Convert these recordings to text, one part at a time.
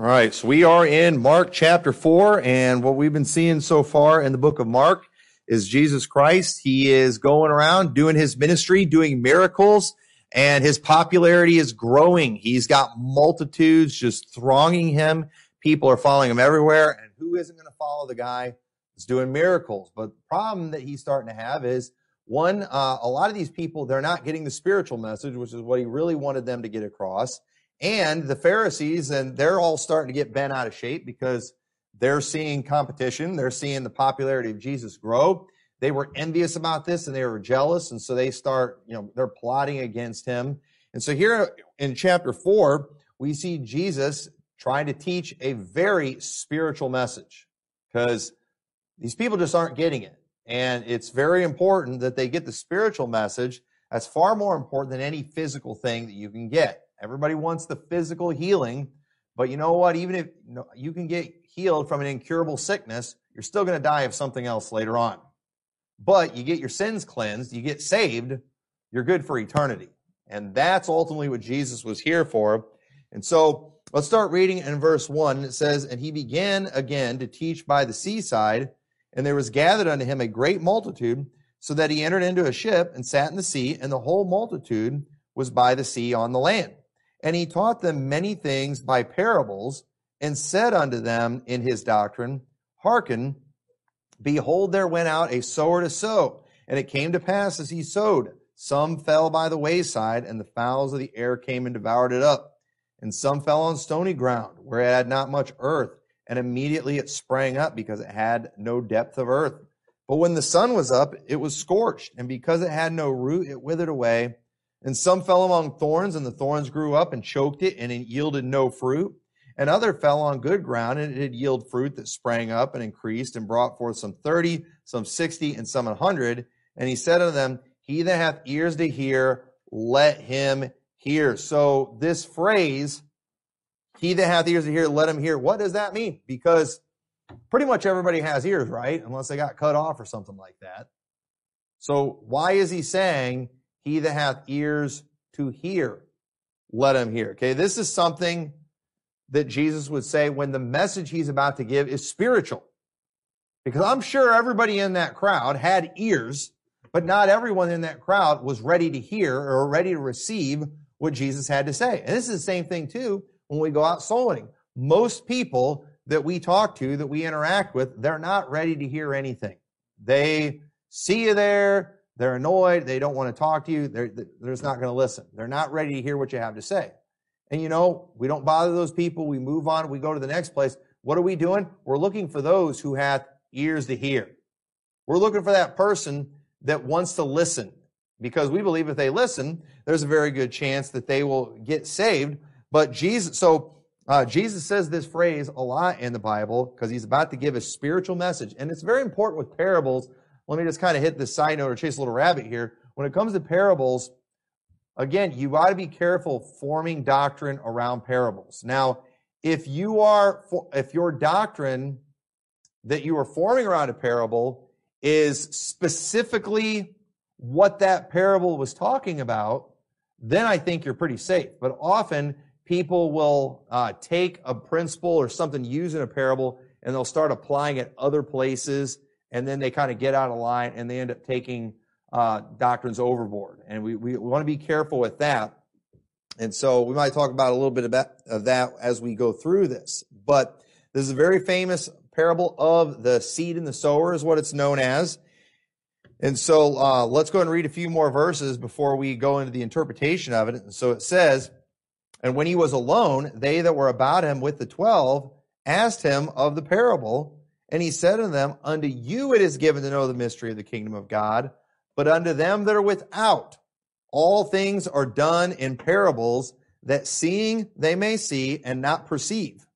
All right, so we are in Mark chapter 4, and what we've been seeing so far in the book of Mark is Jesus Christ. He is going around doing his ministry, doing miracles, and his popularity is growing. He's got multitudes just thronging him. People are following him everywhere, and who isn't going to follow the guy that's doing miracles? But the problem that he's starting to have is one, uh, a lot of these people, they're not getting the spiritual message, which is what he really wanted them to get across. And the Pharisees, and they're all starting to get bent out of shape because they're seeing competition. They're seeing the popularity of Jesus grow. They were envious about this and they were jealous. And so they start, you know, they're plotting against him. And so here in chapter four, we see Jesus trying to teach a very spiritual message because these people just aren't getting it. And it's very important that they get the spiritual message. That's far more important than any physical thing that you can get. Everybody wants the physical healing, but you know what? Even if you, can get healed from an incurable sickness, you're still going to die of something else later on. But you get your sins cleansed, you get saved, you're good for eternity. And that's ultimately what Jesus was here for. And so let's start reading in verse 1. It says, And he began again to teach by the seaside, and there was gathered unto him a great multitude, so that he entered into a ship and sat in the sea, and the whole multitude was by the sea on the land. And he taught them many things by parables, and said unto them in his doctrine, Hearken, behold, there went out a sower to sow. And it came to pass as he sowed, some fell by the wayside, and the fowls of the air came and devoured it up. And some fell on stony ground, where it had not much earth, and immediately it sprang up, because it had no depth of earth. But when the sun was up, it was scorched, and because it had no root, it withered away. And some fell among thorns, and the thorns grew up and choked it, and it yielded no fruit. And other fell on good ground, and it did yield fruit that sprang up and increased, and brought forth some thirty, some sixty, and some a hundred. And he said unto them, He that hath ears to hear, let him hear. So this phrase, he that hath ears to hear, let him hear. What does that mean? Because pretty much everybody has ears, right? Unless they got cut off or something like that. So why is he saying he that hath ears to hear, let him hear. Okay, this is something that Jesus would say when the message he's about to give is spiritual. Because I'm sure everybody in that crowd had ears, but not everyone in that crowd was ready to hear or ready to receive what Jesus had to say. And this is the same thing too when we go out soul winning. Most people that we talk to, that we interact with, they're not ready to hear anything. They see you there, they're annoyed. They don't want to talk to you. They're, they're just not going to listen. They're not ready to hear what you have to say. And you know, we don't bother those people. We move on. We go to the next place. What are we doing? We're looking for those who have ears to hear. We're looking for that person that wants to listen because we believe if they listen, there's a very good chance that they will get saved. But Jesus, so uh, Jesus says this phrase a lot in the Bible because he's about to give a spiritual message. And it's very important with parables let me just kind of hit this side note or chase a little rabbit here. When it comes to parables, again, you got to be careful forming doctrine around parables. Now, if you are, if your doctrine that you are forming around a parable is specifically what that parable was talking about, then I think you're pretty safe. But often people will uh, take a principle or something used in a parable and they'll start applying it other places and then they kind of get out of line and they end up taking uh, doctrines overboard. And we, we want to be careful with that. And so we might talk about a little bit about, of that as we go through this. But this is a very famous parable of the seed and the sower, is what it's known as. And so uh, let's go and read a few more verses before we go into the interpretation of it. And so it says, And when he was alone, they that were about him with the twelve asked him of the parable. And he said unto them, Unto you it is given to know the mystery of the kingdom of God, but unto them that are without, all things are done in parables, that seeing they may see and not perceive,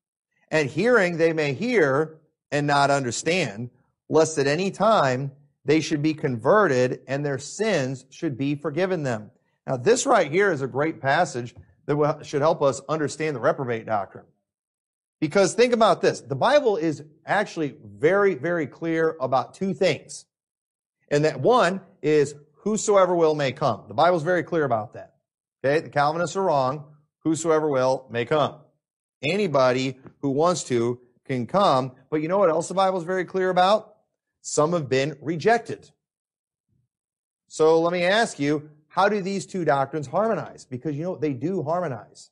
and hearing they may hear and not understand, lest at any time they should be converted and their sins should be forgiven them. Now, this right here is a great passage that should help us understand the reprobate doctrine. Because think about this. The Bible is actually very, very clear about two things. And that one is whosoever will may come. The Bible's very clear about that. Okay. The Calvinists are wrong. Whosoever will may come. Anybody who wants to can come. But you know what else the Bible is very clear about? Some have been rejected. So let me ask you, how do these two doctrines harmonize? Because you know, they do harmonize.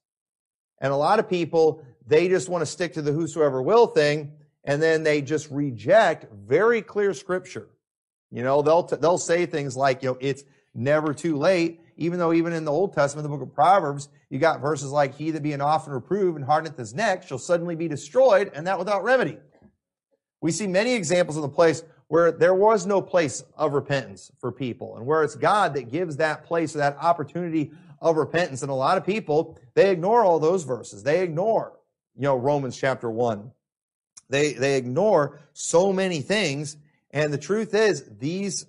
And a lot of people, they just want to stick to the whosoever will thing, and then they just reject very clear scripture. You know, they'll, t- they'll say things like, you know, it's never too late, even though even in the Old Testament, the book of Proverbs, you got verses like, he that being often reproved and hardeneth his neck shall suddenly be destroyed, and that without remedy. We see many examples of the place where there was no place of repentance for people, and where it's God that gives that place, or that opportunity of repentance. And a lot of people, they ignore all those verses. They ignore, you know, Romans chapter 1. They, they ignore so many things. And the truth is, these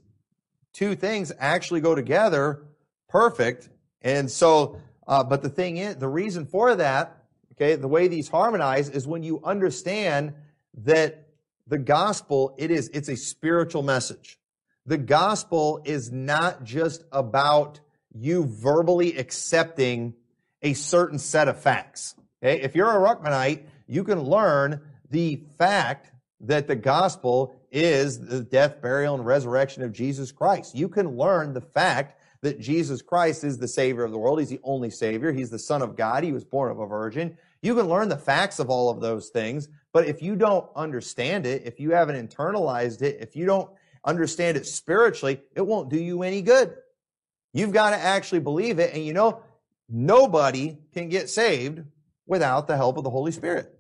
two things actually go together perfect. And so, uh, but the thing is, the reason for that, okay, the way these harmonize is when you understand that the gospel, it is, it's a spiritual message. The gospel is not just about you verbally accepting a certain set of facts. Okay? If you're a Ruckmanite, you can learn the fact that the gospel is the death, burial, and resurrection of Jesus Christ. You can learn the fact that Jesus Christ is the Savior of the world. He's the only Savior. He's the Son of God. He was born of a virgin. You can learn the facts of all of those things, but if you don't understand it, if you haven't internalized it, if you don't understand it spiritually, it won't do you any good. You've got to actually believe it. And you know, nobody can get saved without the help of the Holy Spirit.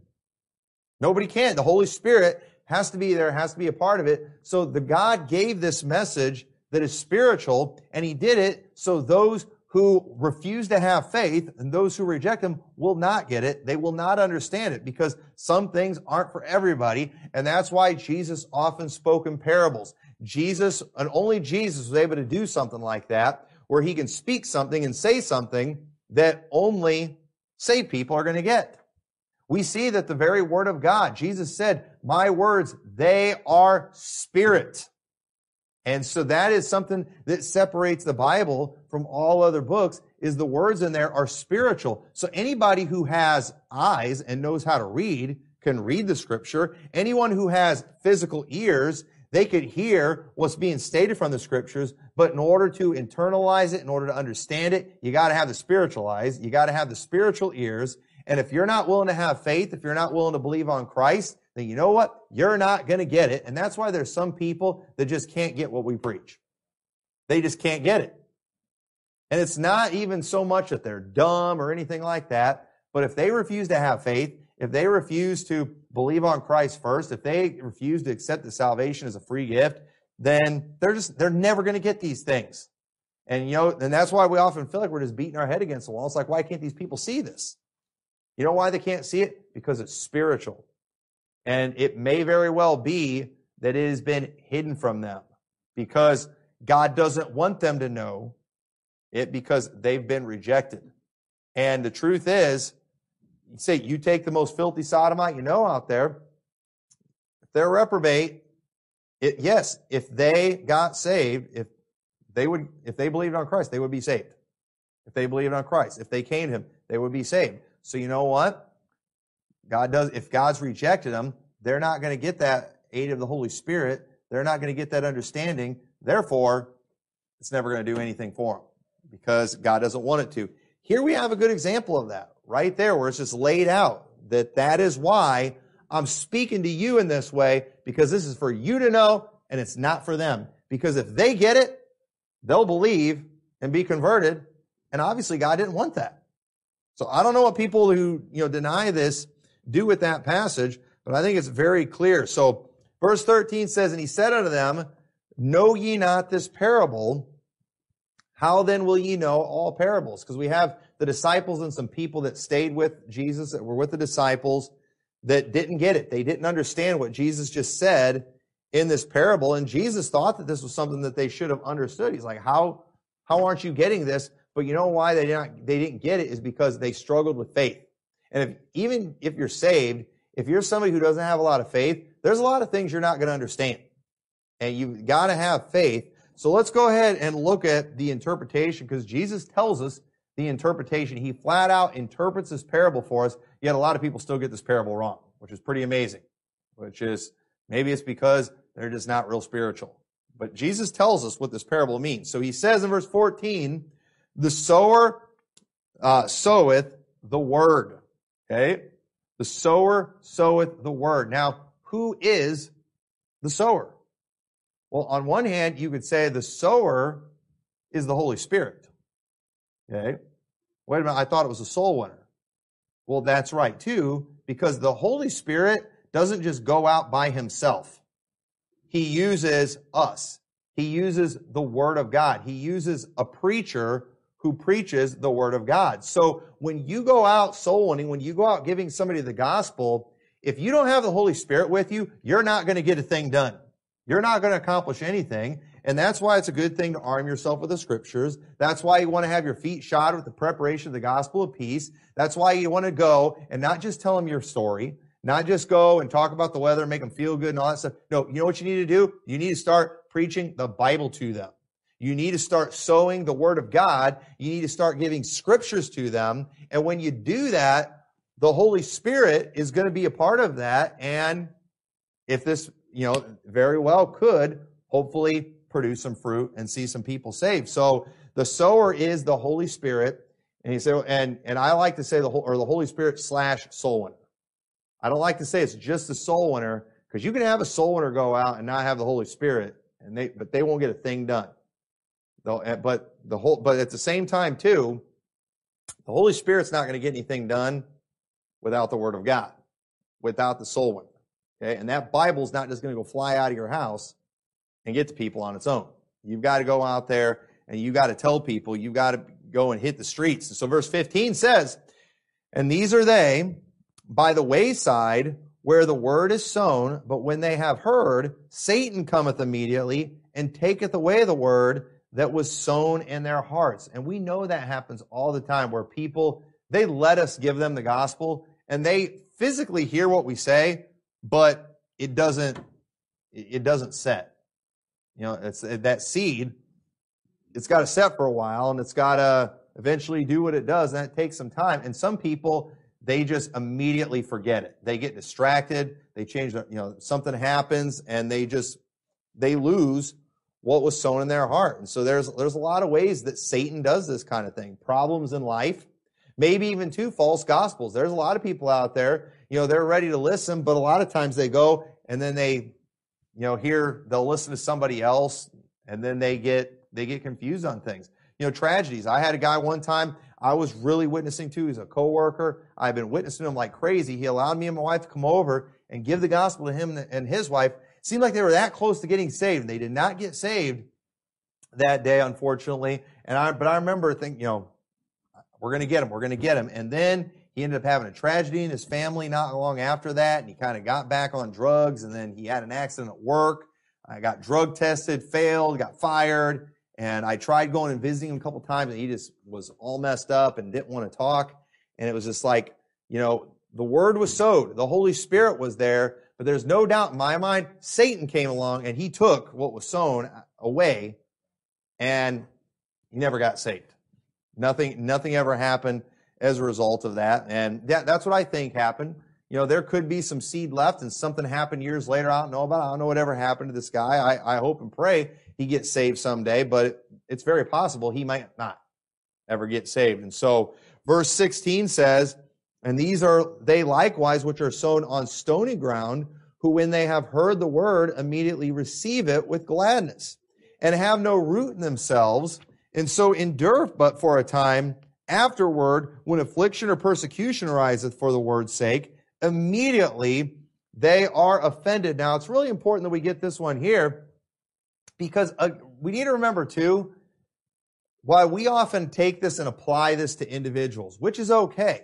Nobody can. The Holy Spirit has to be there, has to be a part of it. So the God gave this message that is spiritual, and He did it so those who refuse to have faith and those who reject Him will not get it. They will not understand it because some things aren't for everybody. And that's why Jesus often spoke in parables. Jesus, and only Jesus was able to do something like that where he can speak something and say something that only saved people are going to get. We see that the very word of God, Jesus said, my words, they are spirit. And so that is something that separates the Bible from all other books is the words in there are spiritual. So anybody who has eyes and knows how to read can read the scripture. Anyone who has physical ears they could hear what's being stated from the scriptures, but in order to internalize it, in order to understand it, you got to have the spiritual eyes. You got to have the spiritual ears. And if you're not willing to have faith, if you're not willing to believe on Christ, then you know what? You're not going to get it. And that's why there's some people that just can't get what we preach. They just can't get it. And it's not even so much that they're dumb or anything like that, but if they refuse to have faith, if they refuse to believe on Christ first, if they refuse to accept the salvation as a free gift, then they're just, they're never going to get these things. And you know, and that's why we often feel like we're just beating our head against the wall. It's like, why can't these people see this? You know why they can't see it? Because it's spiritual. And it may very well be that it has been hidden from them because God doesn't want them to know it because they've been rejected. And the truth is, say you take the most filthy sodomite you know out there, if they're reprobate, it, yes, if they got saved, if they would, if they believed on Christ, they would be saved. If they believed on Christ, if they came to Him, they would be saved. So you know what? God does, if God's rejected them, they're not going to get that aid of the Holy Spirit. They're not going to get that understanding. Therefore, it's never going to do anything for them because God doesn't want it to. Here we have a good example of that right there where it's just laid out that that is why I'm speaking to you in this way because this is for you to know and it's not for them. Because if they get it, they'll believe and be converted. And obviously God didn't want that. So I don't know what people who, you know, deny this do with that passage, but I think it's very clear. So verse 13 says, And he said unto them, Know ye not this parable? How then will ye know all parables? Because we have the disciples and some people that stayed with Jesus, that were with the disciples, that didn't get it. They didn't understand what Jesus just said in this parable. And Jesus thought that this was something that they should have understood. He's like, how, how aren't you getting this? But you know why they didn't, they didn't get it is because they struggled with faith. And if, even if you're saved, if you're somebody who doesn't have a lot of faith, there's a lot of things you're not going to understand. And you've got to have faith. So let's go ahead and look at the interpretation because Jesus tells us the interpretation. He flat out interprets this parable for us, yet a lot of people still get this parable wrong, which is pretty amazing. Which is, maybe it's because they're just not real spiritual. But Jesus tells us what this parable means. So he says in verse 14, the sower uh, soweth the word. Okay? The sower soweth the word. Now, who is the sower? Well, on one hand, you could say the sower is the Holy Spirit. Okay? Wait a minute, I thought it was a soul winner. Well, that's right too, because the Holy Spirit doesn't just go out by himself. He uses us. He uses the Word of God. He uses a preacher who preaches the Word of God. So when you go out soul winning, when you go out giving somebody the gospel, if you don't have the Holy Spirit with you, you're not going to get a thing done. You're not going to accomplish anything. And that's why it's a good thing to arm yourself with the scriptures. That's why you want to have your feet shod with the preparation of the gospel of peace. That's why you want to go and not just tell them your story, not just go and talk about the weather, make them feel good and all that stuff. No, you know what you need to do? You need to start preaching the Bible to them. You need to start sowing the word of God. You need to start giving scriptures to them. And when you do that, the Holy Spirit is going to be a part of that. And if this, you know, very well could hopefully produce some fruit and see some people saved. So the sower is the Holy Spirit. And he said, and, and I like to say the whole, or the Holy Spirit slash soul winner. I don't like to say it's just the soul winner because you can have a soul winner go out and not have the Holy Spirit, and they but they won't get a thing done. Though, eh, but the whole but at the same time too, the Holy Spirit's not going to get anything done without the Word of God, without the soul winner. Okay, and that Bible's not just going to go fly out of your house and get to people on its own. You've got to go out there and you got to tell people. You've got to go and hit the streets. So verse 15 says, "And these are they." by the wayside where the word is sown, but when they have heard, Satan cometh immediately and taketh away the word that was sown in their hearts. And we know that happens all the time where people, they let us give them the gospel and they physically hear what we say, but it doesn't, it doesn't set. You know, it's uh, that seed, it's got to set for a while and it's got to eventually do what it does. And that takes some time. And some people, they just immediately forget it. They get distracted. They change their, you know, something happens and they just, they lose what was sown in their heart. And so there's, there's a lot of ways that Satan does this kind of thing. Problems in life, maybe even two false gospels. There's a lot of people out there, you know, they're ready to listen, but a lot of times they go and then they, you know, here they'll listen to somebody else and then they get, they get confused on things. You know, tragedies. I had a guy one time, I was really witnessing to. He's a coworker. I've been witnessing him like crazy. He allowed me and my wife to come over and give the gospel to him and his wife. It seemed like they were that close to getting saved. and They did not get saved that day, unfortunately. And I, but I remember thinking, you know, we're going to get him. We're going to get him. And then he ended up having a tragedy in his family not long after that. And he kind of got back on drugs. And then he had an accident at work. I got drug tested, failed, got fired. And I tried going and visiting him a couple times and he just was all messed up and didn't want to talk. And it was just like, you know, the word was sowed. The Holy Spirit was there, but there's no doubt in my mind, Satan came along and he took what was sown away and he never got saved. Nothing, nothing ever happened as a result of that. And that, that's what I think happened. You know, there could be some seed left and something happened years later. I don't know about. It. I don't know whatever happened to this guy. I, I hope and pray he gets saved someday, but it's very possible he might not ever get saved. And so verse 16 says, and these are they likewise which are sown on stony ground, who when they have heard the word immediately receive it with gladness and have no root in themselves and so endure but for a time afterward when affliction or persecution ariseth for the word's sake immediately they are offended now it's really important that we get this one here because uh, we need to remember too, why we often take this and apply this to individuals, which is okay,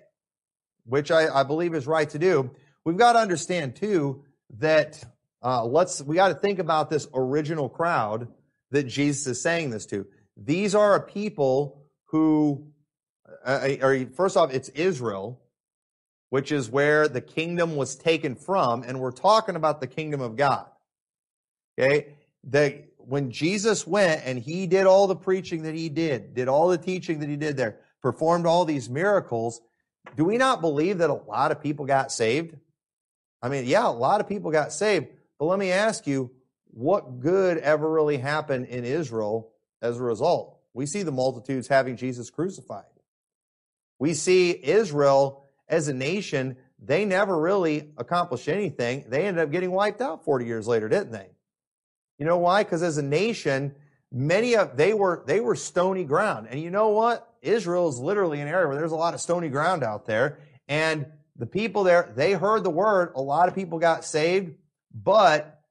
which I, I believe is right to do. We've got to understand too that uh, let's we got to think about this original crowd that Jesus is saying this to. These are a people who, Uh, or first off, it's Israel, which is where the kingdom was taken from, and we're talking about the kingdom of God. Okay, the when Jesus went and he did all the preaching that he did, did all the teaching that he did there, performed all these miracles, do we not believe that a lot of people got saved? I mean, yeah, a lot of people got saved, but let me ask you, what good ever really happened in Israel as a result? We see the multitudes having Jesus crucified. We see Israel as a nation, they never really accomplished anything. They ended up getting wiped out 40 years later, didn't they? You know why? Because as a nation, many of they were they were stony ground. And you know what? Israel is literally an area where there's a lot of stony ground out there. And the people there, they heard the word. A lot of people got saved, but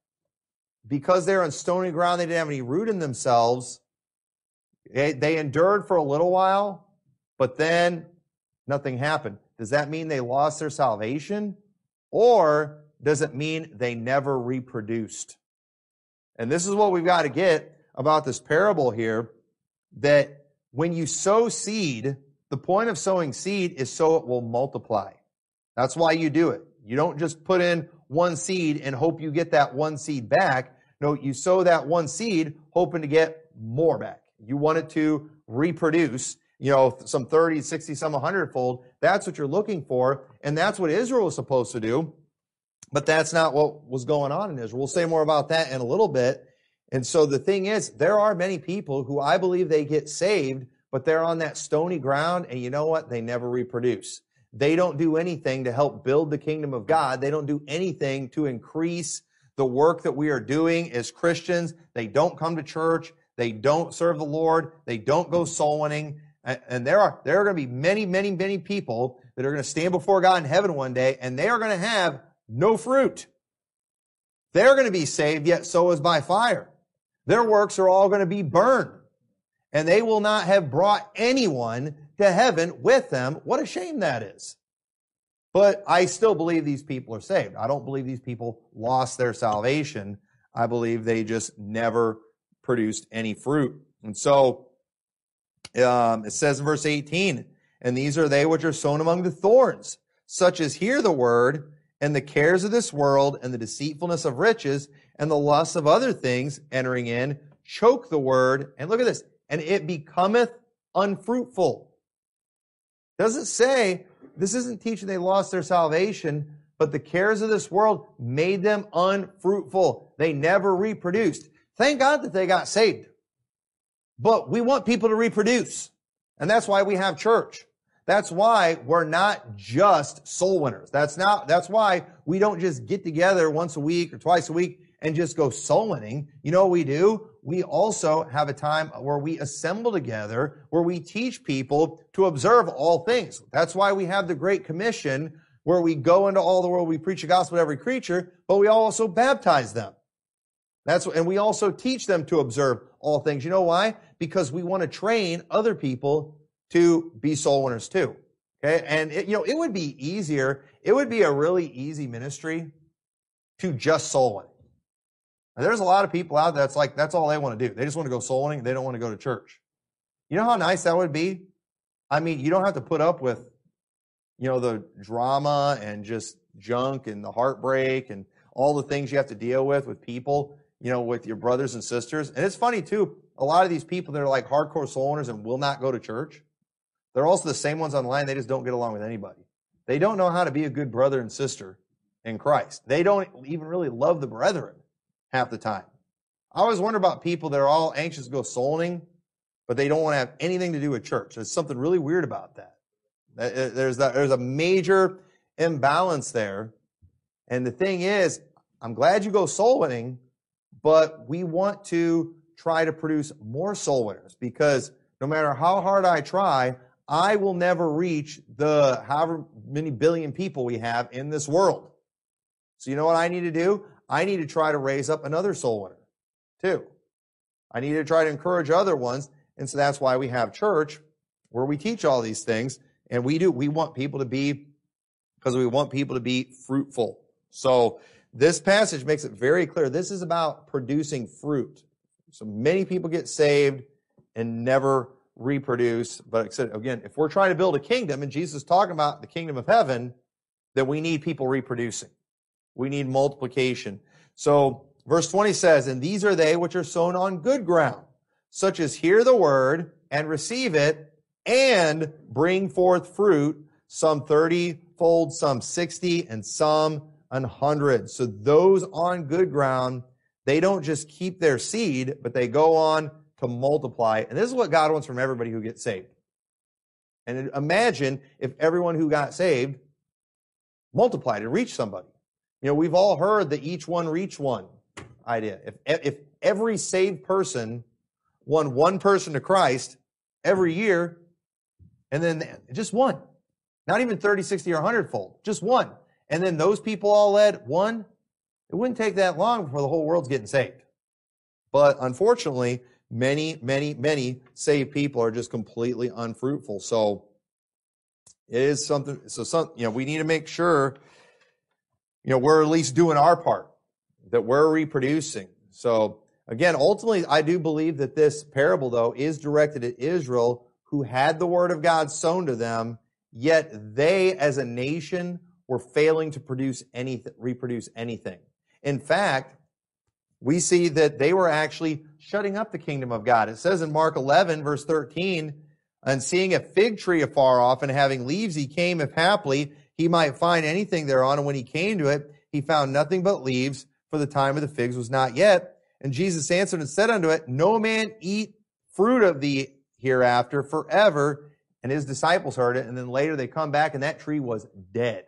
because they're on stony ground, they didn't have any root in themselves. They, they endured for a little while, but then nothing happened. Does that mean they lost their salvation? Or does it mean they never reproduced? And this is what we've got to get about this parable here that when you sow seed, the point of sowing seed is so it will multiply. That's why you do it. You don't just put in one seed and hope you get that one seed back. No, you sow that one seed hoping to get more back. You want it to reproduce, you know, some 30, 60, some 100 fold. That's what you're looking for. And that's what Israel was supposed to do. But that's not what was going on in Israel. We'll say more about that in a little bit. And so the thing is, there are many people who I believe they get saved, but they're on that stony ground. And you know what? They never reproduce. They don't do anything to help build the kingdom of God. They don't do anything to increase the work that we are doing as Christians. They don't come to church. They don't serve the Lord. They don't go soul winning. And there are, there are going to be many, many, many people that are going to stand before God in heaven one day and they are going to have no fruit. They're going to be saved, yet so is by fire. Their works are all going to be burned. And they will not have brought anyone to heaven with them. What a shame that is. But I still believe these people are saved. I don't believe these people lost their salvation. I believe they just never produced any fruit. And so um, it says in verse 18, and these are they which are sown among the thorns, such as hear the word and the cares of this world and the deceitfulness of riches and the lusts of other things entering in choke the word. And look at this. And it becometh unfruitful. Does it say this isn't teaching they lost their salvation, but the cares of this world made them unfruitful. They never reproduced. Thank God that they got saved. But we want people to reproduce. And that's why we have church. That's why we're not just soul winners. That's not, that's why we don't just get together once a week or twice a week and just go soul winning. You know what we do? We also have a time where we assemble together, where we teach people to observe all things. That's why we have the Great Commission where we go into all the world, we preach the gospel to every creature, but we also baptize them. That's, and we also teach them to observe all things. You know why? Because we want to train other people to be soul winners too. Okay. And it, you know, it would be easier. It would be a really easy ministry to just soul winning. And there's a lot of people out there that's like, that's all they want to do. They just want to go soul winning. They don't want to go to church. You know how nice that would be? I mean, you don't have to put up with, you know, the drama and just junk and the heartbreak and all the things you have to deal with with people, you know, with your brothers and sisters. And it's funny too. A lot of these people that are like hardcore soul winners and will not go to church, they're also the same ones online. They just don't get along with anybody. They don't know how to be a good brother and sister in Christ. They don't even really love the brethren half the time. I always wonder about people that are all anxious to go souling, but they don't want to have anything to do with church. There's something really weird about that. Uh, there's that, there's a major imbalance there. And the thing is, I'm glad you go soul winning, but we want to try to produce more soul winners because no matter how hard I try, I will never reach the however many billion people we have in this world. So you know what I need to do? I need to try to raise up another soul winner too. I need to try to encourage other ones. And so that's why we have church where we teach all these things. And we do, we want people to be, because we want people to be fruitful. So this passage makes it very clear. This is about producing fruit. So many people get saved and never reproduce. But again, if we're trying to build a kingdom, and Jesus is talking about the kingdom of heaven, then we need people reproducing. We need multiplication. So verse 20 says, And these are they which are sown on good ground, such as hear the word and receive it and bring forth fruit, some 30 fold, some 60, and some an hundred. So those on good ground, they don't just keep their seed, but they go on to multiply. And this is what God wants from everybody who gets saved. And imagine if everyone who got saved multiplied and reached somebody. You know, we've all heard the each one reach one idea. If, if every saved person won one person to Christ every year, and then just one, not even 30, 60, or 100 fold, just one. And then those people all led one, it wouldn't take that long before the whole world's getting saved. But unfortunately, many, many, many saved people are just completely unfruitful. So it is something, so some, you know, we need to make sure, you know, we're at least doing our part, that we're reproducing. So again, ultimately, I do believe that this parable, though, is directed at Israel who had the word of God sown to them, yet they as a nation were failing to produce anything, reproduce anything. In fact, we see that they were actually shutting up the kingdom of God. It says in Mark 11, verse 13, and seeing a fig tree afar off and having leaves, he came if haply he might find anything thereon. And when he came to it, he found nothing but leaves, for the time of the figs was not yet. And Jesus answered and said unto it, No man eat fruit of thee hereafter forever. And his disciples heard it. And then later they come back and that tree was dead.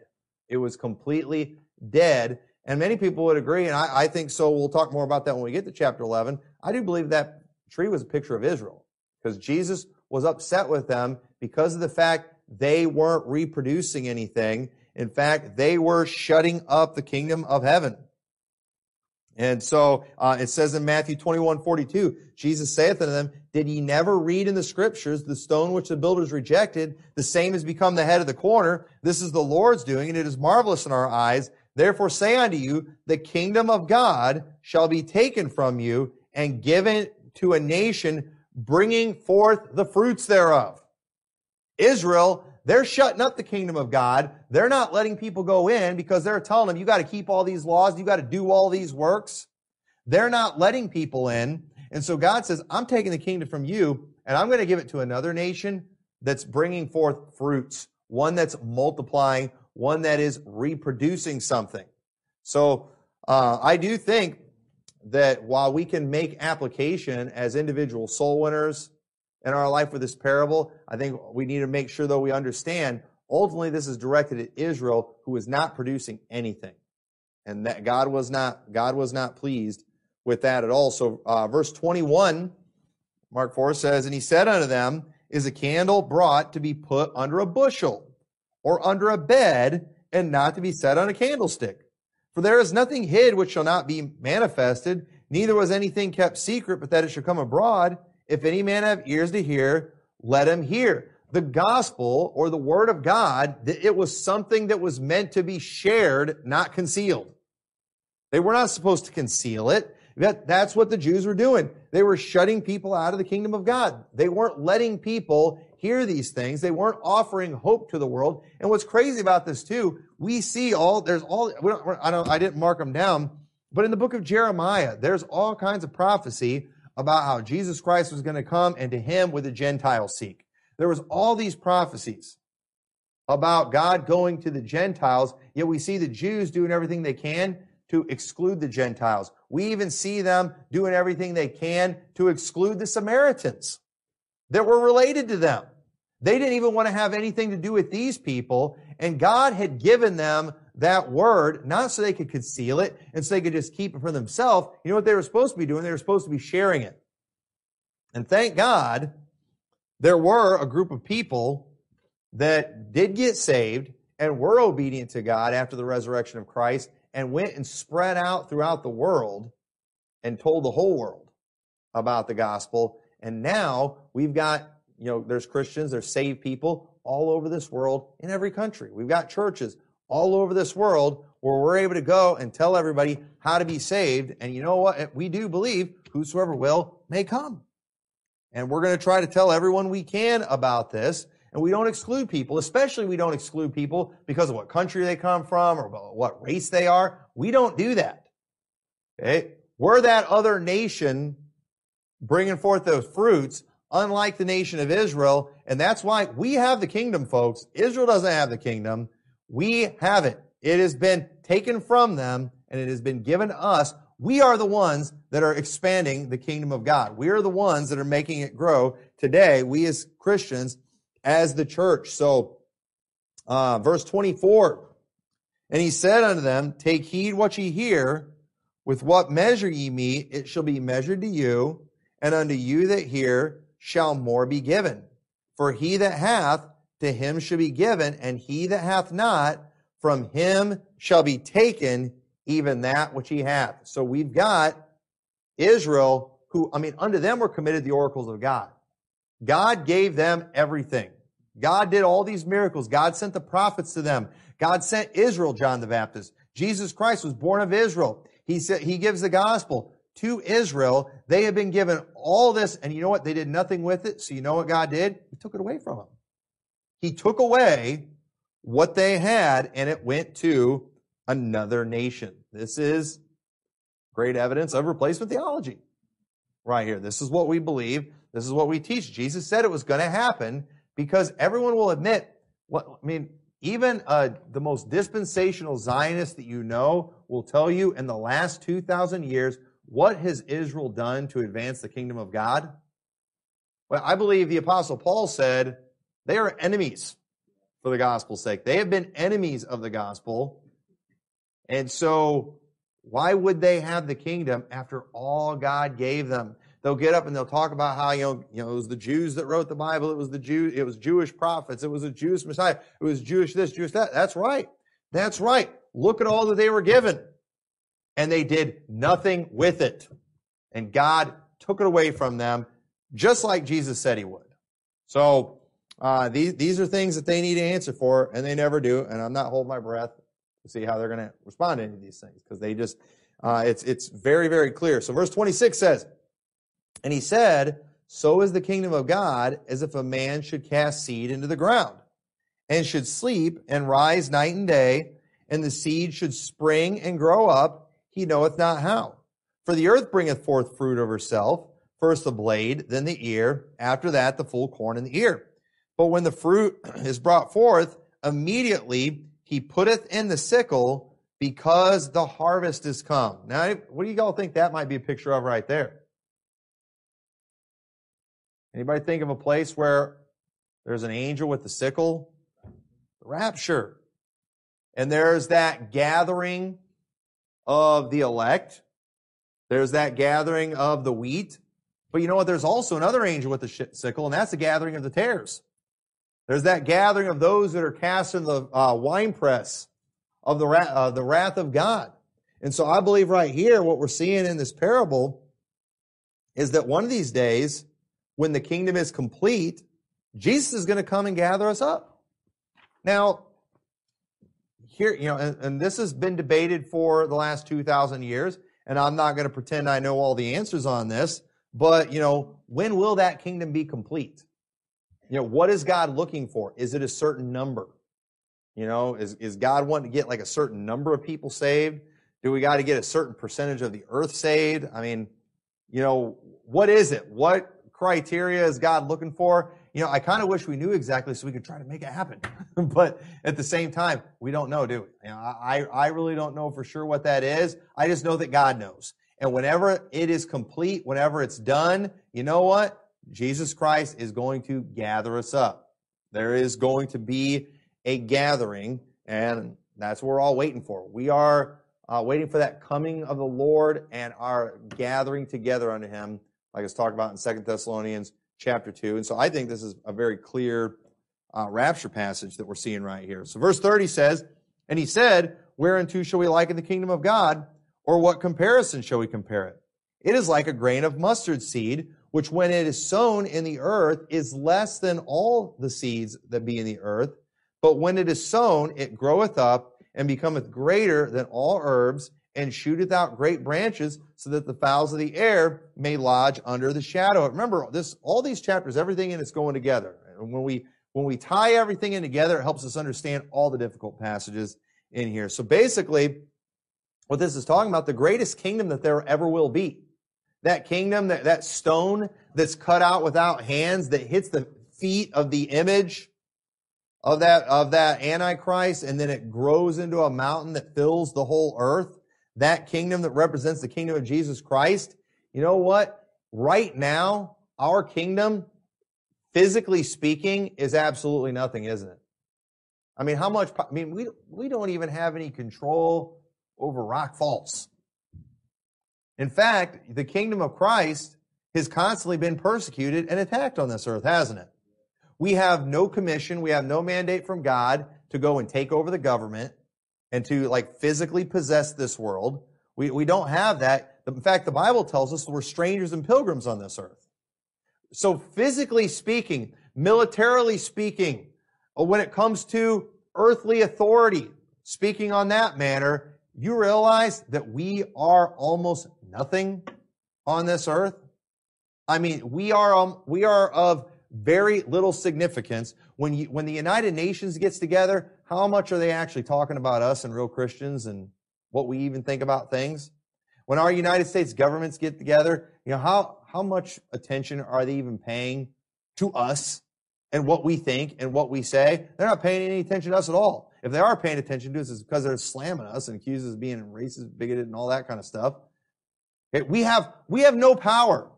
It was completely dead. And many people would agree, and I, I, think so. We'll talk more about that when we get to chapter 11. I do believe that tree was a picture of Israel because Jesus was upset with them because of the fact they weren't reproducing anything. In fact, they were shutting up the kingdom of heaven. And so uh, it says in Matthew 21, 42, Jesus saith unto them, Did ye never read in the scriptures, the stone which the builders rejected, the same has become the head of the corner? This is the Lord's doing, and it is marvelous in our eyes. Therefore say unto you, the kingdom of God shall be taken from you and given to a nation bringing forth the fruits thereof. Israel, they're shutting up the kingdom of God. They're not letting people go in because they're telling them, you got to keep all these laws. You got to do all these works. They're not letting people in. And so God says, I'm taking the kingdom from you and I'm going to give it to another nation that's bringing forth fruits, one that's multiplying, one that is reproducing something. So uh, I do think that while we can make application as individual soul winners in our life with this parable, I think we need to make sure though we understand ultimately this is directed at Israel who is not producing anything. And that God was not, God was not pleased with that at all. So, uh, verse 21, Mark 4 says, And he said unto them, Is a candle brought to be put under a bushel or under a bed and not to be set on a candlestick? For there is nothing hid which shall not be manifested, neither was anything kept secret, but that it should come abroad. If any man have ears to hear, let him hear. The gospel or the word of God, it was something that was meant to be shared, not concealed. They were not supposed to conceal it. That, that's what the Jews were doing. They were shutting people out of the kingdom of God. They weren't letting people hear these things. They weren't offering hope to the world. And what's crazy about this too, we see all, there's all, I don't, I didn't mark them down, but in the book of Jeremiah, there's all kinds of prophecy about how Jesus Christ was going to come and to him would the Gentiles seek. There was all these prophecies about God going to the Gentiles, yet we see the Jews doing everything they can to exclude the Gentiles. We even see them doing everything they can to exclude the Samaritans that were related to them. They didn't even want to have anything to do with these people. And God had given them that word, not so they could conceal it and so they could just keep it for themselves. You know what they were supposed to be doing? They were supposed to be sharing it. And thank God there were a group of people that did get saved and were obedient to God after the resurrection of Christ and went and spread out throughout the world and told the whole world about the gospel. And now we've got, you know, there's Christians, there's saved people all over this world in every country. We've got churches all over this world where we're able to go and tell everybody how to be saved. And you know what? We do believe whosoever will may come. And we're going to try to tell everyone we can about this. And we don't exclude people, especially we don't exclude people because of what country they come from or what race they are. We don't do that. Okay? We're that other nation bringing forth those fruits. unlike the nation of Israel. And that's why we have the kingdom, folks. Israel doesn't have the kingdom. We have it. It has been taken from them and it has been given us. We are the ones that are expanding the kingdom of God. We are the ones that are making it grow today. We as Christians, as the church. So, uh, verse 24. And he said unto them, Take heed what ye hear. With what measure ye meet, it shall be measured to you, and unto you that hear shall more be given. For he that hath, to him shall be given, and he that hath not, from him shall be taken even that which he hath. So we've got Israel, who, I mean, unto them were committed the oracles of God. God gave them everything. God did all these miracles. God sent the prophets to them. God sent Israel, John the Baptist. Jesus Christ was born of Israel. He said, he gives the gospel to Israel. They have been given all this, and you know what? They did nothing with it. So you know what God did? He took it away from them. He took away what they had and it went to another nation. This is great evidence of replacement theology right here. This is what we believe. This is what we teach. Jesus said it was going to happen because everyone will admit what, I mean, even uh, the most dispensational Zionist that you know will tell you in the last 2,000 years, what has Israel done to advance the kingdom of God? Well, I believe the apostle Paul said they are enemies for the gospel's sake. They have been enemies of the gospel. And so why would they have the kingdom after all God gave them? They'll get up and they'll talk about how, you know, you know, it was the Jews that wrote the Bible. It was the Jew, it was Jewish prophets. It was a Jewish Messiah. It was Jewish this, Jewish that. That's right. That's right. Look at all that they were given. And they did nothing with it. And God took it away from them, just like Jesus said he would. So, uh, these, these are things that they need to answer for, and they never do. And I'm not holding my breath to see how they're going to respond to any of these things because they just, uh, it's, it's very, very clear. So verse 26 says, And he said, So is the kingdom of God as if a man should cast seed into the ground and should sleep and rise night and day, and the seed should spring and grow up. He knoweth not how. For the earth bringeth forth fruit of herself, first the blade, then the ear, after that the full corn in the ear. But when the fruit is brought forth, immediately he putteth in the sickle because the harvest is come. Now, what do you all think that might be a picture of right there? Anybody think of a place where there's an angel with the sickle? The rapture. And there's that gathering of the elect. There's that gathering of the wheat. But you know what? There's also another angel with the sickle, and that's the gathering of the tares. There's that gathering of those that are cast in the uh, winepress of the, wrath, uh, the wrath of God. And so I believe right here, what we're seeing in this parable is that one of these days, when the kingdom is complete, Jesus is going to come and gather us up. Now, here, you know, and, and this has been debated for the last 2,000 years, and I'm not going to pretend I know all the answers on this, but, you know, when will that kingdom be complete? You know, what is God looking for? Is it a certain number? You know, is, is God wanting to get like a certain number of people saved? Do we got to get a certain percentage of the earth saved? I mean, you know, what is it? What criteria is God looking for? You know, I kind of wish we knew exactly so we could try to make it happen. but at the same time, we don't know, do we? You know, I, I really don't know for sure what that is. I just know that God knows. And whenever it is complete, whenever it's done, you know what? Jesus Christ is going to gather us up. There is going to be a gathering, and that's what we're all waiting for. We are uh, waiting for that coming of the Lord and our gathering together unto Him, like it's talked about in Second Thessalonians chapter 2. And so I think this is a very clear uh, rapture passage that we're seeing right here. So verse 30 says, And he said, Whereunto shall we liken the kingdom of God? Or what comparison shall we compare it? It is like a grain of mustard seed, which when it is sown in the earth is less than all the seeds that be in the earth. But when it is sown, it groweth up and becometh greater than all herbs and shooteth out great branches so that the fowls of the air may lodge under the shadow. Remember this, all these chapters, everything in it's going together. And when we, when we tie everything in together, it helps us understand all the difficult passages in here. So basically, what this is talking about, the greatest kingdom that there ever will be That kingdom, that, that stone that's cut out without hands that hits the feet of the image of that, of that Antichrist and then it grows into a mountain that fills the whole earth. That kingdom that represents the kingdom of Jesus Christ. You know what? Right now, our kingdom, physically speaking, is absolutely nothing, isn't it? I mean, how much, I mean, we, we don't even have any control over Rock Falls. In fact, the kingdom of Christ has constantly been persecuted and attacked on this earth, hasn't it? We have no commission, we have no mandate from God to go and take over the government and to like physically possess this world. We, we don't have that. In fact, the Bible tells us we're strangers and pilgrims on this earth. So physically speaking, militarily speaking, uh, when it comes to earthly authority, speaking on that manner, you realize that we are almost nothing on this earth. I mean, we are, um, we are of very little significance. When you, when the United Nations gets together, how much are they actually talking about us and real Christians and what we even think about things? When our United States governments get together, you know, how, how much attention are they even paying to us and what we think and what we say? They're not paying any attention to us at all. If they are paying attention to us, it's because they're slamming us and accusing us of being racist, bigoted, and all that kind of stuff. Okay, we have, we have no power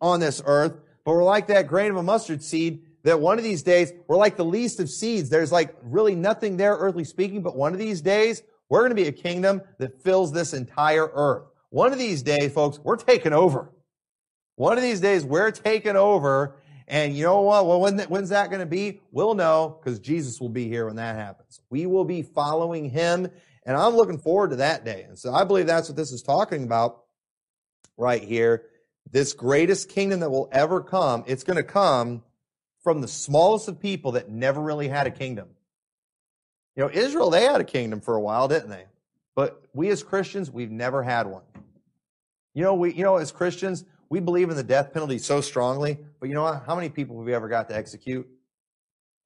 on this earth, but we're like that grain of a mustard seed that one of these days, we're like the least of seeds. There's like really nothing there, earthly speaking, but one of these days, we're going to be a kingdom that fills this entire earth. One of these days, folks, we're taking over. One of these days, we're taking over. And you know what? Well, when, when's that going to be? We'll know because Jesus will be here when that happens. We will be following him. And I'm looking forward to that day. And so I believe that's what this is talking about right here. This greatest kingdom that will ever come, it's going to come from the smallest of people that never really had a kingdom. You know, Israel, they had a kingdom for a while, didn't they? But we as Christians, we've never had one. You know, we, you know, as Christians, we believe in the death penalty so strongly, but you know what? How many people have we ever got to execute?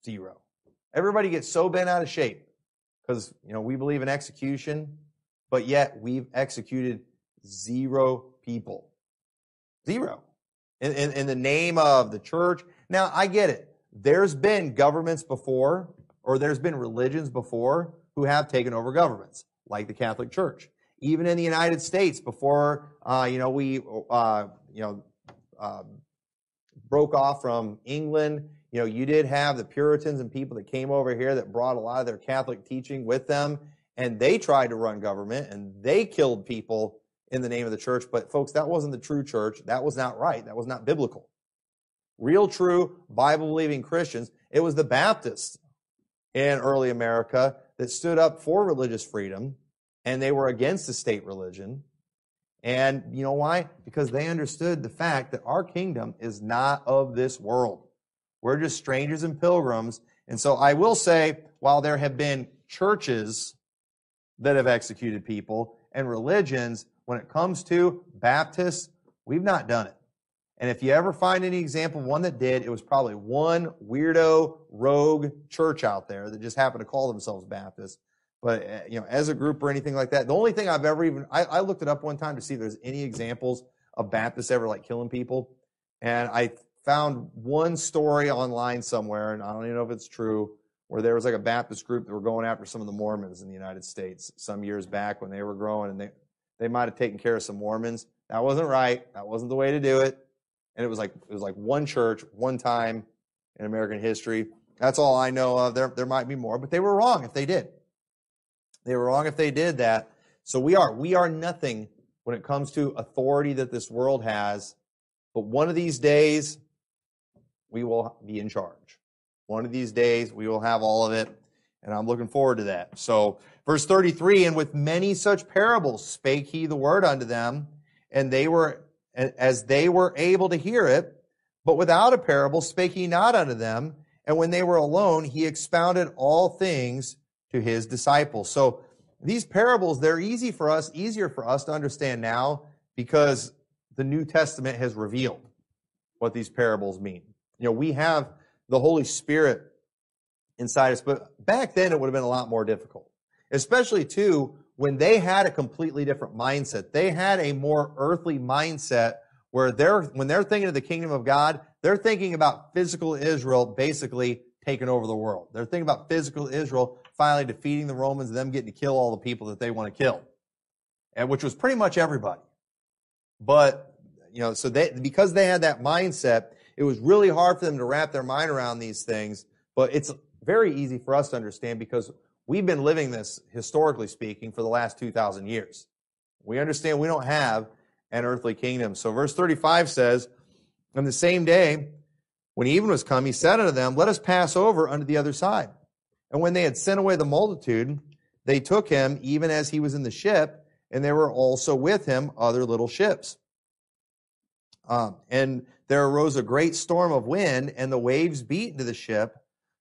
Zero. Everybody gets so bent out of shape because, you know, we believe in execution, but yet we've executed zero people. Zero. In, in, in the name of the church. Now, I get it. There's been governments before, or there's been religions before who have taken over governments, like the Catholic Church. Even in the United States, before uh, you know we uh, you know uh, broke off from England, you know you did have the Puritans and people that came over here that brought a lot of their Catholic teaching with them, and they tried to run government and they killed people in the name of the church. But folks, that wasn't the true church. That was not right. That was not biblical. Real, true, Bible believing Christians. It was the Baptists in early America that stood up for religious freedom and they were against the state religion. And you know why? Because they understood the fact that our kingdom is not of this world. We're just strangers and pilgrims. And so I will say, while there have been churches that have executed people and religions when it comes to Baptists, we've not done it. And if you ever find any example of one that did, it was probably one weirdo rogue church out there that just happened to call themselves Baptist. But uh, you know, as a group or anything like that, the only thing I've ever even I, I looked it up one time to see if there's any examples of Baptists ever like killing people, and I found one story online somewhere, and I don't even know if it's true, where there was like a Baptist group that were going after some of the Mormons in the United States some years back when they were growing, and they they might have taken care of some Mormons. That wasn't right. That wasn't the way to do it. And it was like it was like one church, one time in American history. That's all I know of. There there might be more, but they were wrong if they did. They were wrong if they did that. So we are we are nothing when it comes to authority that this world has. But one of these days we will be in charge. One of these days we will have all of it. And I'm looking forward to that. So Verse 33, and with many such parables spake he the word unto them, and they were, as they were able to hear it, but without a parable spake he not unto them. And when they were alone, he expounded all things to his disciples. So these parables, they're easy for us, easier for us to understand now because the New Testament has revealed what these parables mean. You know, we have the Holy Spirit inside us, but back then it would have been a lot more difficult especially too when they had a completely different mindset. They had a more earthly mindset where they're, when they're thinking of the kingdom of God, they're thinking about physical Israel basically taking over the world. They're thinking about physical Israel finally defeating the Romans and them getting to kill all the people that they want to kill. And which was pretty much everybody. But, you know, so they, because they had that mindset, it was really hard for them to wrap their mind around these things. But it's very easy for us to understand because we've been living this, historically speaking, for the last 2,000 years. We understand we don't have an earthly kingdom. So verse 35 says, On the same day, when even was come, he said unto them, Let us pass over unto the other side. And when they had sent away the multitude, they took him even as he was in the ship, and there were also with him other little ships. Um, and there arose a great storm of wind, and the waves beat into the ship,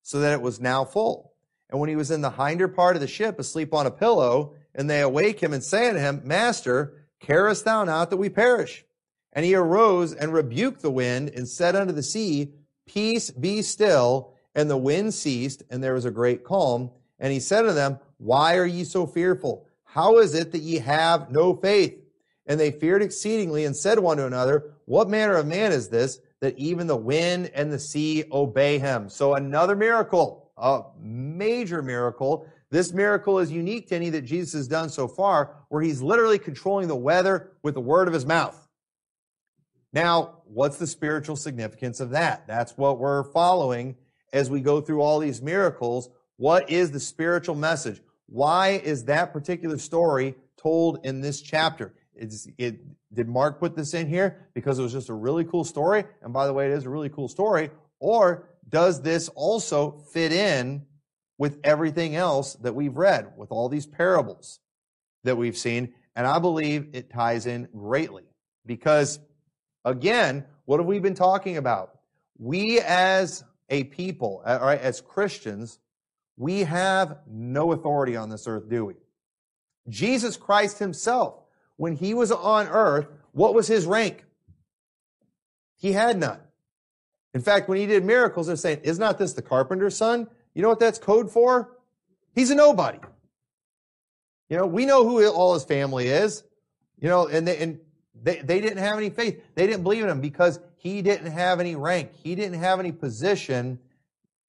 so that it was now full. And when he was in the hinder part of the ship, asleep on a pillow, and they awake him and say unto him, Master, carest thou not that we perish? And he arose and rebuked the wind and said unto the sea, Peace be still. And the wind ceased, and there was a great calm. And he said to them, Why are ye so fearful? How is it that ye have no faith? And they feared exceedingly and said one to another, What manner of man is this that even the wind and the sea obey him? So another miracle, a major miracle. This miracle is unique to any that Jesus has done so far, where he's literally controlling the weather with the word of his mouth. Now, what's the spiritual significance of that? That's what we're following as we go through all these miracles. What is the spiritual message? Why is that particular story told in this chapter? It's, it, did Mark put this in here because it was just a really cool story? And by the way, it is a really cool story. Or does this also fit in with everything else that we've read, with all these parables that we've seen? And I believe it ties in greatly because Again, what have we been talking about? We as a people, uh, right, as Christians, we have no authority on this earth, do we? Jesus Christ himself, when he was on earth, what was his rank? He had none. In fact, when he did miracles, they're saying, is not this the carpenter's son? You know what that's code for? He's a nobody. You know, we know who all his family is. You know, and, they, and they, they didn't have any faith. They didn't believe in him because he didn't have any rank. He didn't have any position,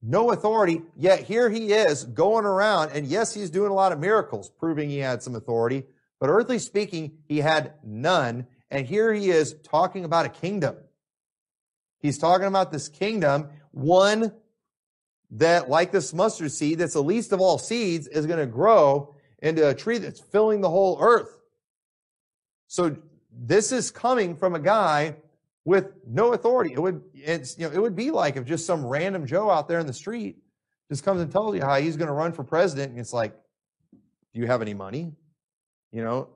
no authority. Yet here he is going around. And yes, he's doing a lot of miracles, proving he had some authority. But earthly speaking, he had none. And here he is talking about a kingdom. He's talking about this kingdom, one that, like this mustard seed, that's the least of all seeds, is going to grow into a tree that's filling the whole earth. So this is coming from a guy with no authority. It would, it's, you know, it would be like if just some random Joe out there in the street just comes and tells you how he's going to run for president. And it's like, do you have any money? You know,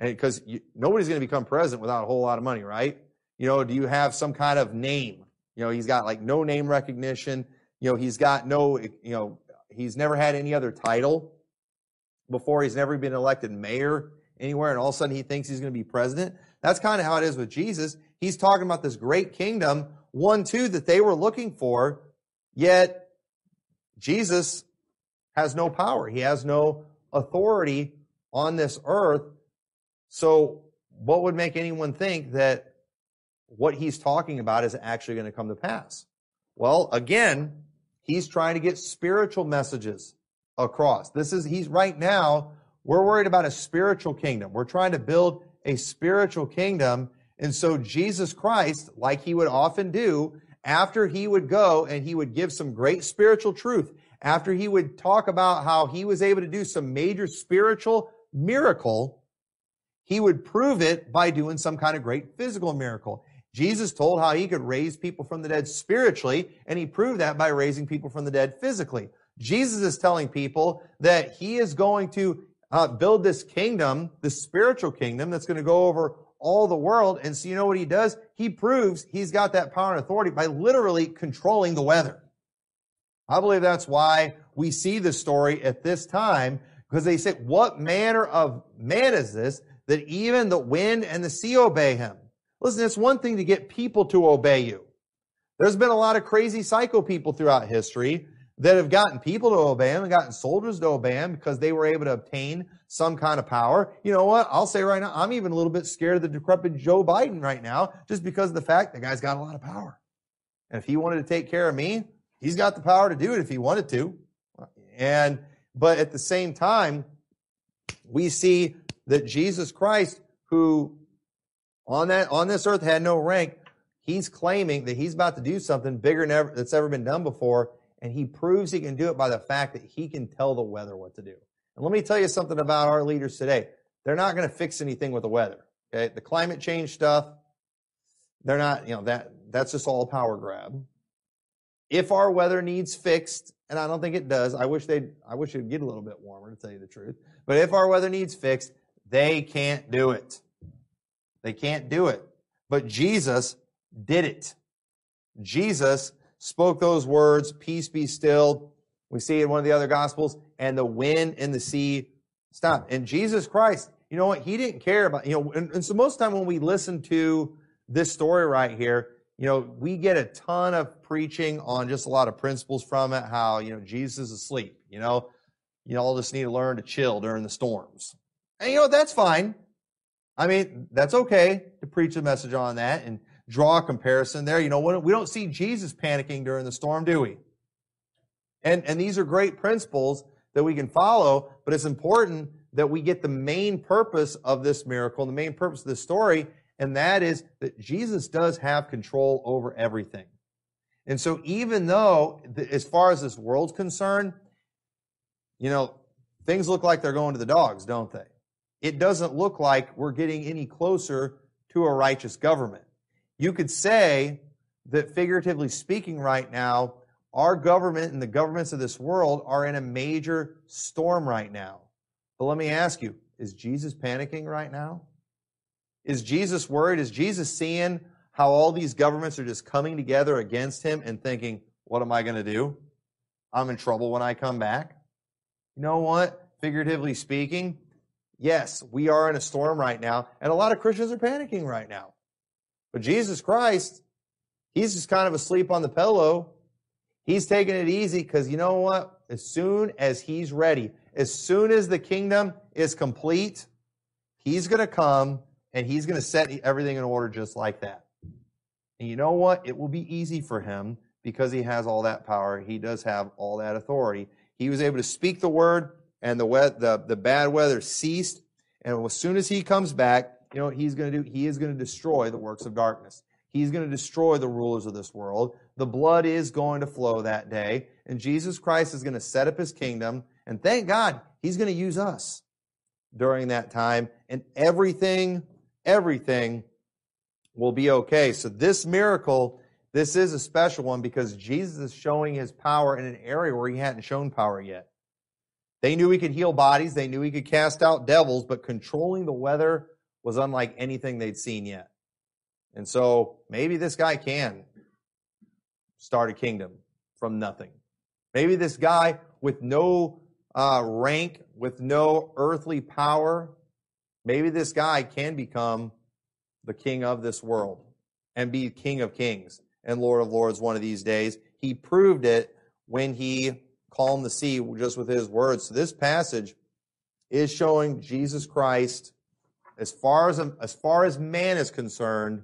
because nobody's going to become president without a whole lot of money, right? You know, do you have some kind of name? You know, he's got like no name recognition. You know, he's got no, you know, he's never had any other title before. He's never been elected mayor anywhere, and all of a sudden he thinks he's going to be president. That's kind of how it is with Jesus. He's talking about this great kingdom, one, too, that they were looking for, yet Jesus has no power. He has no authority on this earth. So, what would make anyone think that what he's talking about is actually going to come to pass? Well, again, he's trying to get spiritual messages across. This is, he's right now we're worried about a spiritual kingdom. We're trying to build a spiritual kingdom. And so Jesus Christ, like he would often do, after he would go and he would give some great spiritual truth, after he would talk about how he was able to do some major spiritual miracle, he would prove it by doing some kind of great physical miracle. Jesus told how he could raise people from the dead spiritually, and he proved that by raising people from the dead physically. Jesus is telling people that he is going to uh, build this kingdom, this spiritual kingdom that's going to go over all the world. And so you know what he does? He proves he's got that power and authority by literally controlling the weather. I believe that's why we see the story at this time because they say, what manner of man is this that even the wind and the sea obey him? Listen, it's one thing to get people to obey you. There's been a lot of crazy psycho people throughout history that have gotten people to obey him and gotten soldiers to obey him because they were able to obtain some kind of power. You know what? I'll say right now, I'm even a little bit scared of the decrepit Joe Biden right now just because of the fact the guy's got a lot of power. And if he wanted to take care of me, he's got the power to do it if he wanted to. And, but at the same time, we see that Jesus Christ, who on that, on this earth had no rank, he's claiming that he's about to do something bigger than ever, that's ever been done before. And he proves he can do it by the fact that he can tell the weather what to do. And let me tell you something about our leaders today. They're not going to fix anything with the weather. Okay. The climate change stuff, they're not, you know, that, that's just all a power grab. If our weather needs fixed, and I don't think it does, I wish they'd, I wish it'd get a little bit warmer to tell you the truth. But if our weather needs fixed, they can't do it. They can't do it. But Jesus did it. Jesus spoke those words, peace be still. We see in one of the other gospels, and the wind and the sea stopped. And Jesus Christ, you know what? He didn't care about, you know, and, and so most of the time when we listen to this story right here, you know, we get a ton of preaching on just a lot of principles from it, how, you know, Jesus is asleep, you know, you all just need to learn to chill during the storms. And you know, that's fine. I mean, that's okay to preach a message on that and draw a comparison there. You know, we don't see Jesus panicking during the storm, do we? And, and these are great principles that we can follow, but it's important that we get the main purpose of this miracle, the main purpose of this story, and that is that Jesus does have control over everything. And so even though, as far as this world's concerned, you know, things look like they're going to the dogs, don't they? it doesn't look like we're getting any closer to a righteous government. You could say that figuratively speaking right now, our government and the governments of this world are in a major storm right now. But let me ask you, is Jesus panicking right now? Is Jesus worried? Is Jesus seeing how all these governments are just coming together against him and thinking, what am I going to do? I'm in trouble when I come back. You know what? Figuratively speaking, Yes, we are in a storm right now, and a lot of Christians are panicking right now. But Jesus Christ, he's just kind of asleep on the pillow. He's taking it easy because you know what? As soon as he's ready, as soon as the kingdom is complete, he's going to come and he's going to set everything in order just like that. And you know what? It will be easy for him because he has all that power. He does have all that authority. He was able to speak the word and the, the, the bad weather ceased. And as soon as he comes back, you know what he's going to do? He is going to destroy the works of darkness. He's going to destroy the rulers of this world. The blood is going to flow that day. And Jesus Christ is going to set up his kingdom. And thank God, he's going to use us during that time. And everything, everything will be okay. So this miracle, this is a special one because Jesus is showing his power in an area where he hadn't shown power yet. They knew he could heal bodies, they knew he could cast out devils, but controlling the weather was unlike anything they'd seen yet. And so maybe this guy can start a kingdom from nothing. Maybe this guy with no uh, rank, with no earthly power, maybe this guy can become the king of this world and be king of kings and lord of lords one of these days. He proved it when he calmed the sea just with his words. So this passage is showing Jesus Christ, as far as, as far as man is concerned,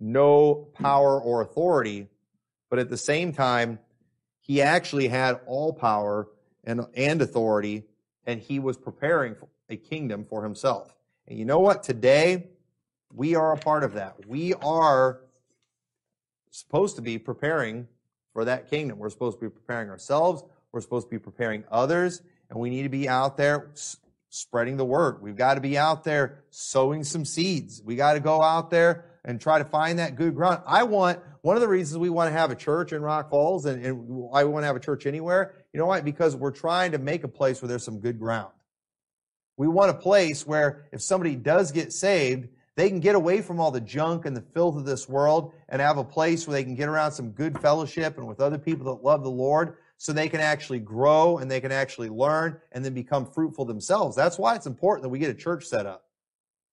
no power or authority, but at the same time, he actually had all power and, and authority, and he was preparing a kingdom for himself. And you know what? Today, we are a part of that. We are supposed to be preparing for that kingdom. We're supposed to be preparing ourselves. We're supposed to be preparing others, and we need to be out there spreading the word. We've got to be out there sowing some seeds. We got to go out there and try to find that good ground. I want, one of the reasons we want to have a church in Rock Falls and, and I want to have a church anywhere, you know why? Because we're trying to make a place where there's some good ground. We want a place where if somebody does get saved, they can get away from all the junk and the filth of this world and have a place where they can get around some good fellowship and with other people that love the Lord so they can actually grow and they can actually learn and then become fruitful themselves. That's why it's important that we get a church set up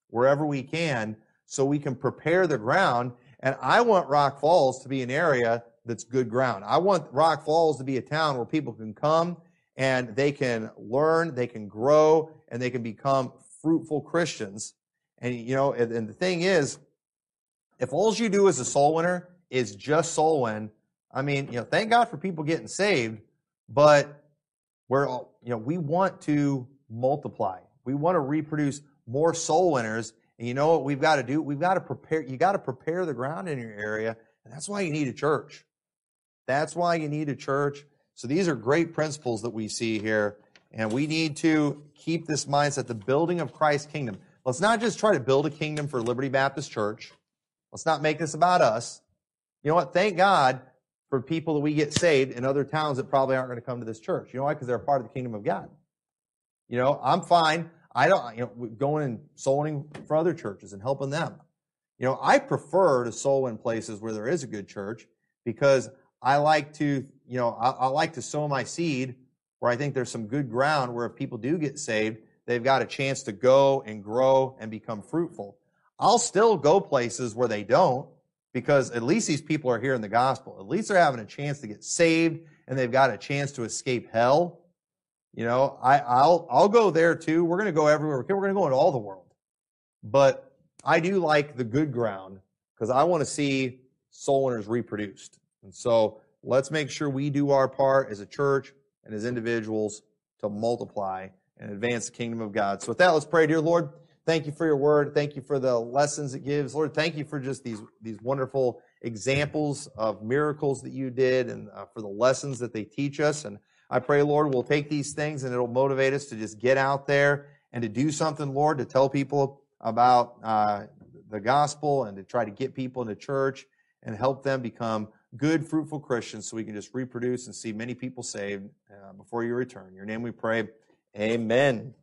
wherever we can so we can prepare the ground. And I want Rock Falls to be an area that's good ground. I want Rock Falls to be a town where people can come and they can learn, they can grow, and they can become fruitful Christians. And you know, and, and the thing is, if all you do as a soul winner is just soul win, I mean, you know, thank God for people getting saved, but we're all, you know, we want to multiply. We want to reproduce more soul winners. And you know what we've got to do? We've got to prepare, you got to prepare the ground in your area. And that's why you need a church. That's why you need a church. So these are great principles that we see here. And we need to keep this mindset, the building of Christ's kingdom. Let's not just try to build a kingdom for Liberty Baptist Church. Let's not make this about us. You know what? Thank God for people that we get saved in other towns that probably aren't going to come to this church. You know why? Because they're a part of the kingdom of God. You know, I'm fine. I don't, you know, going and soul winning for other churches and helping them. You know, I prefer to soul in places where there is a good church because I like to, you know, I, I like to sow my seed where I think there's some good ground where if people do get saved, they've got a chance to go and grow and become fruitful. I'll still go places where they don't because at least these people are hearing the gospel. At least they're having a chance to get saved and they've got a chance to escape hell. You know, I, I'll, I'll go there too. We're going to go everywhere. We're going to go into all the world. But I do like the good ground because I want to see soul winners reproduced. And so let's make sure we do our part as a church and as individuals to multiply and advance the kingdom of God. So with that, let's pray, dear Lord. Thank you for your word. Thank you for the lessons it gives. Lord, thank you for just these, these wonderful examples of miracles that you did and uh, for the lessons that they teach us. And I pray, Lord, we'll take these things and it'll motivate us to just get out there and to do something, Lord, to tell people about uh, the gospel and to try to get people into church and help them become good, fruitful Christians so we can just reproduce and see many people saved uh, before you return. In your name we pray. Amen.